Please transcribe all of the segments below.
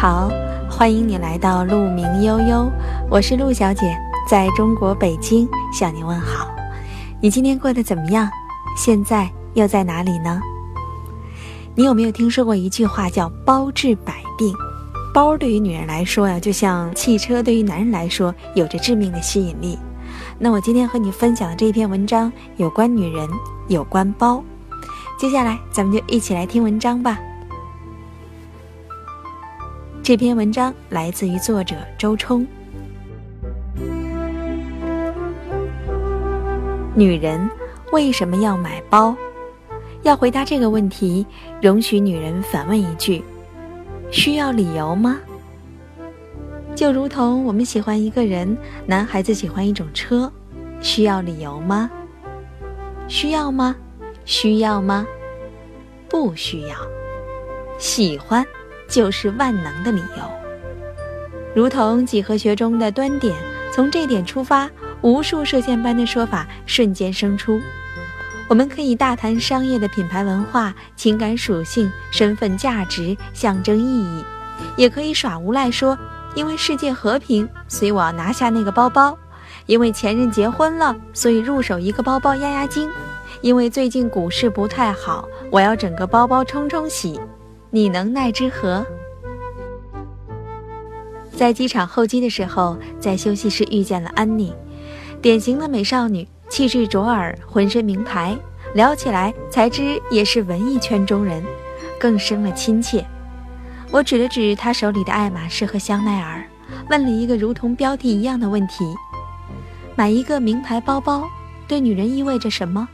好，欢迎你来到鹿鸣悠悠，我是陆小姐，在中国北京向你问好。你今天过得怎么样？现在又在哪里呢？你有没有听说过一句话叫“包治百病”？包对于女人来说呀，就像汽车对于男人来说有着致命的吸引力。那我今天和你分享的这篇文章有关女人，有关包。接下来咱们就一起来听文章吧。这篇文章来自于作者周冲。女人为什么要买包？要回答这个问题，容许女人反问一句：需要理由吗？就如同我们喜欢一个人，男孩子喜欢一种车，需要理由吗？需要吗？需要吗？不需要。喜欢。就是万能的理由，如同几何学中的端点，从这点出发，无数射线般的说法瞬间生出。我们可以大谈商业的品牌文化、情感属性、身份价值、象征意义，也可以耍无赖说：因为世界和平，所以我要拿下那个包包；因为前任结婚了，所以入手一个包包压压惊；因为最近股市不太好，我要整个包包冲冲喜。你能奈之何？在机场候机的时候，在休息室遇见了安妮，典型的美少女，气质卓尔，浑身名牌，聊起来才知也是文艺圈中人，更生了亲切。我指了指她手里的爱马仕和香奈儿，问了一个如同标题一样的问题：买一个名牌包包，对女人意味着什么？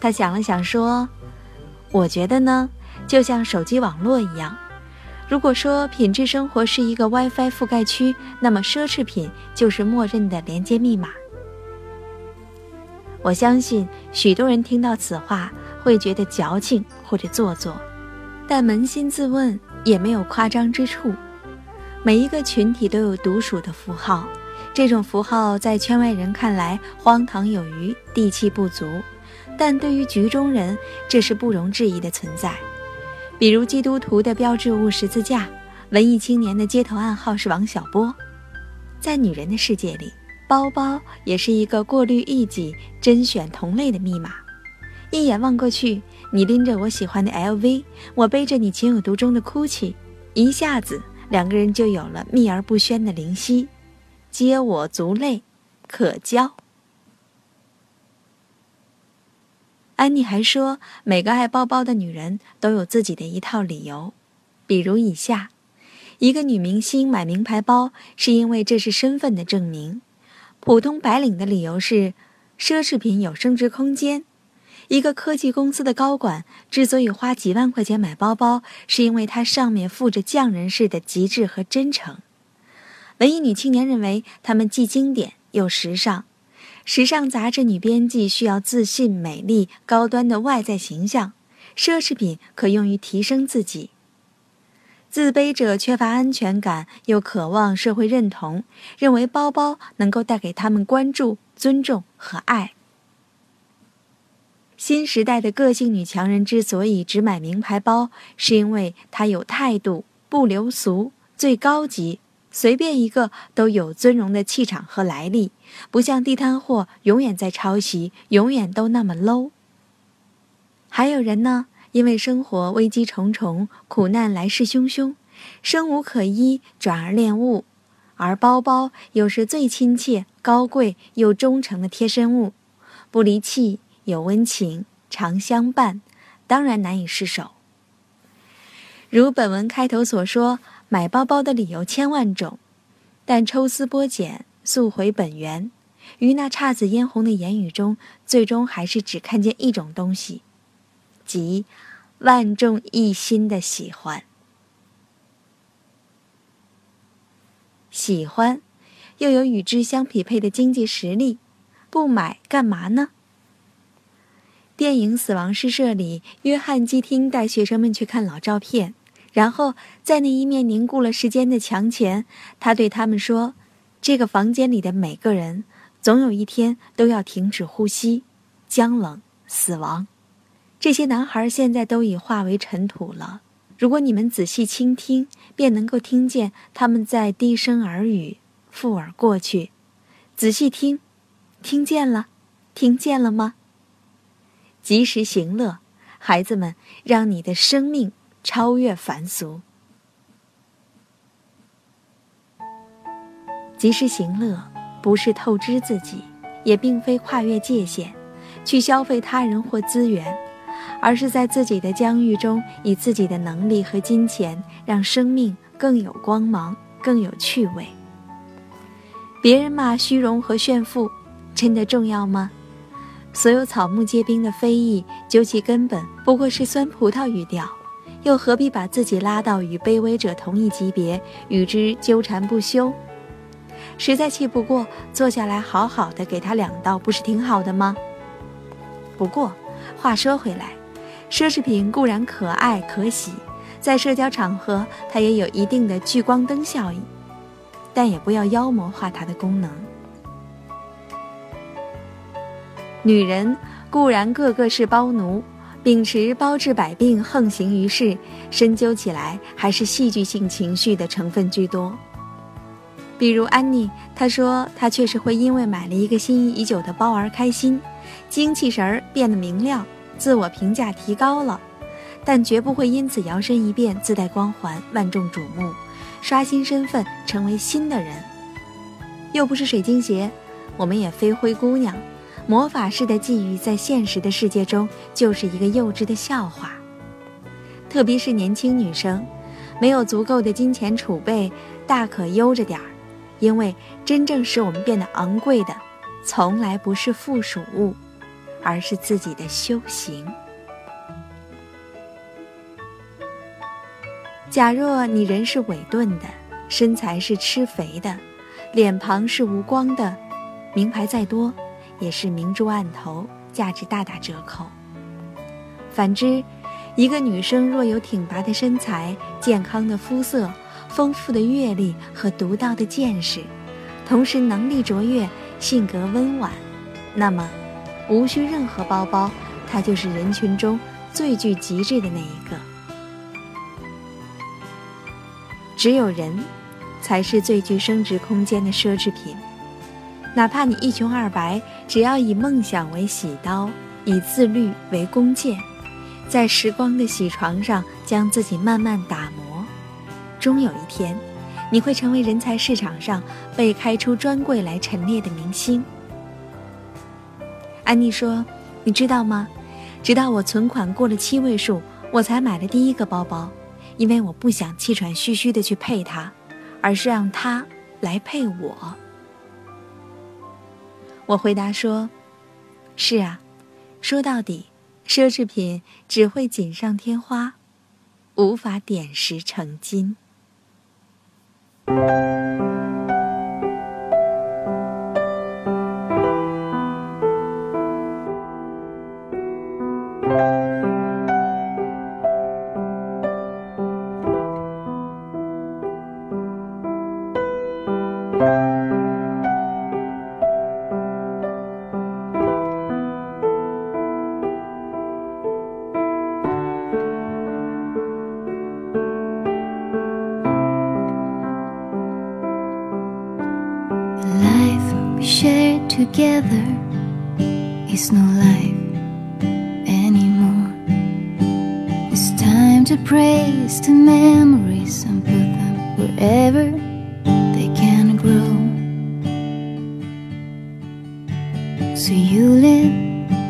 她想了想说：“我觉得呢。”就像手机网络一样，如果说品质生活是一个 WiFi 覆盖区，那么奢侈品就是默认的连接密码。我相信许多人听到此话会觉得矫情或者做作，但扪心自问也没有夸张之处。每一个群体都有独属的符号，这种符号在圈外人看来荒唐有余、地气不足，但对于局中人，这是不容置疑的存在。比如基督徒的标志物十字架，文艺青年的街头暗号是王小波。在女人的世界里，包包也是一个过滤异己、甄选同类的密码。一眼望过去，你拎着我喜欢的 LV，我背着你情有独钟的 GUCCI，一下子两个人就有了秘而不宣的灵犀，皆我族类，可交。安妮还说，每个爱包包的女人都有自己的一套理由，比如以下：一个女明星买名牌包是因为这是身份的证明；普通白领的理由是奢侈品有升值空间；一个科技公司的高管之所以花几万块钱买包包，是因为它上面附着匠人式的极致和真诚；文艺女青年认为它们既经典又时尚。时尚杂志女编辑需要自信、美丽、高端的外在形象，奢侈品可用于提升自己。自卑者缺乏安全感，又渴望社会认同，认为包包能够带给他们关注、尊重和爱。新时代的个性女强人之所以只买名牌包，是因为她有态度，不流俗，最高级。随便一个都有尊荣的气场和来历，不像地摊货永远在抄袭，永远都那么 low。还有人呢，因为生活危机重重，苦难来势汹汹，生无可依，转而恋物，而包包又是最亲切、高贵又忠诚的贴身物，不离弃，有温情，常相伴，当然难以失手。如本文开头所说。买包包的理由千万种，但抽丝剥茧，溯回本源，于那姹紫嫣红的言语中，最终还是只看见一种东西，即万众一心的喜欢。喜欢，又有与之相匹配的经济实力，不买干嘛呢？电影《死亡诗社》里，约翰基汀带学生们去看老照片。然后，在那一面凝固了时间的墙前，他对他们说：“这个房间里的每个人，总有一天都要停止呼吸，僵冷，死亡。这些男孩现在都已化为尘土了，如果你们仔细倾听，便能够听见他们在低声耳语，附耳过去。仔细听，听见了，听见了吗？及时行乐，孩子们，让你的生命超越凡俗。及时行乐，不是透支自己，也并非跨越界限，去消费他人或资源。而是在自己的疆域中，以自己的能力和金钱，让生命更有光芒，更有趣味。别人骂虚荣和炫富，真的重要吗？所有草木皆兵的非议，究其根本，不过是酸葡萄语调，又何必把自己拉到与卑微者同一级别，与之纠缠不休？实在气不过，坐下来好好的给他两刀，不是挺好的吗？不过。话说回来，奢侈品固然可爱可喜，在社交场合它也有一定的聚光灯效应，但也不要妖魔化它的功能。女人固然个个是包奴，秉持包治百病横行于世，深究起来还是戏剧性情绪的成分居多。比如安妮，她说她确实会因为买了一个心仪已久的包而开心，精气神儿变得明亮。自我评价提高了，但绝不会因此摇身一变，自带光环，万众瞩目，刷新身份，成为新的人。又不是水晶鞋，我们也非灰姑娘，魔法式的际遇在现实的世界中就是一个幼稚的笑话。特别是年轻女生，没有足够的金钱储备，大可悠着点儿，因为真正使我们变得昂贵的，从来不是附属物。而是自己的修行。假若你人是伟顿的，身材是吃肥的，脸庞是无光的，名牌再多，也是明珠暗投，价值大打折扣。反之，一个女生若有挺拔的身材、健康的肤色、丰富的阅历和独到的见识，同时能力卓越、性格温婉，那么。无需任何包包，它就是人群中最具极致的那一个。只有人，才是最具升值空间的奢侈品。哪怕你一穷二白，只要以梦想为洗刀，以自律为弓箭，在时光的洗床上将自己慢慢打磨，终有一天，你会成为人才市场上被开出专柜来陈列的明星。安妮说：“你知道吗？直到我存款过了七位数，我才买了第一个包包，因为我不想气喘吁吁的去配它，而是让它来配我。”我回答说：“是啊，说到底，奢侈品只会锦上添花，无法点石成金。” Together is no life anymore. It's time to praise the memories and put them wherever they can grow. So you live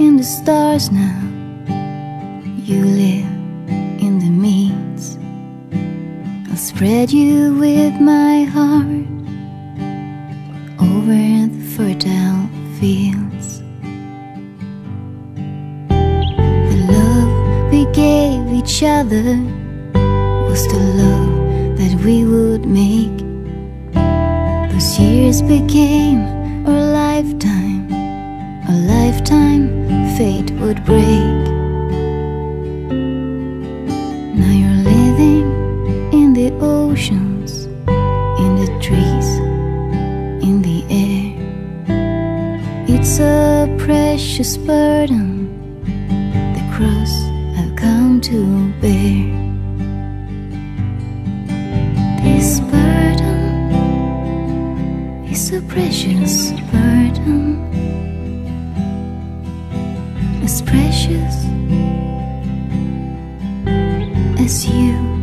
in the stars now, you live in the meads. I'll spread you with my heart gave each other was the love that we would make. Those years became a lifetime, a lifetime fate would break. Now you're living in the oceans, in the trees, in the air. It's a precious burden, bear this burden is a precious burden. As precious as you.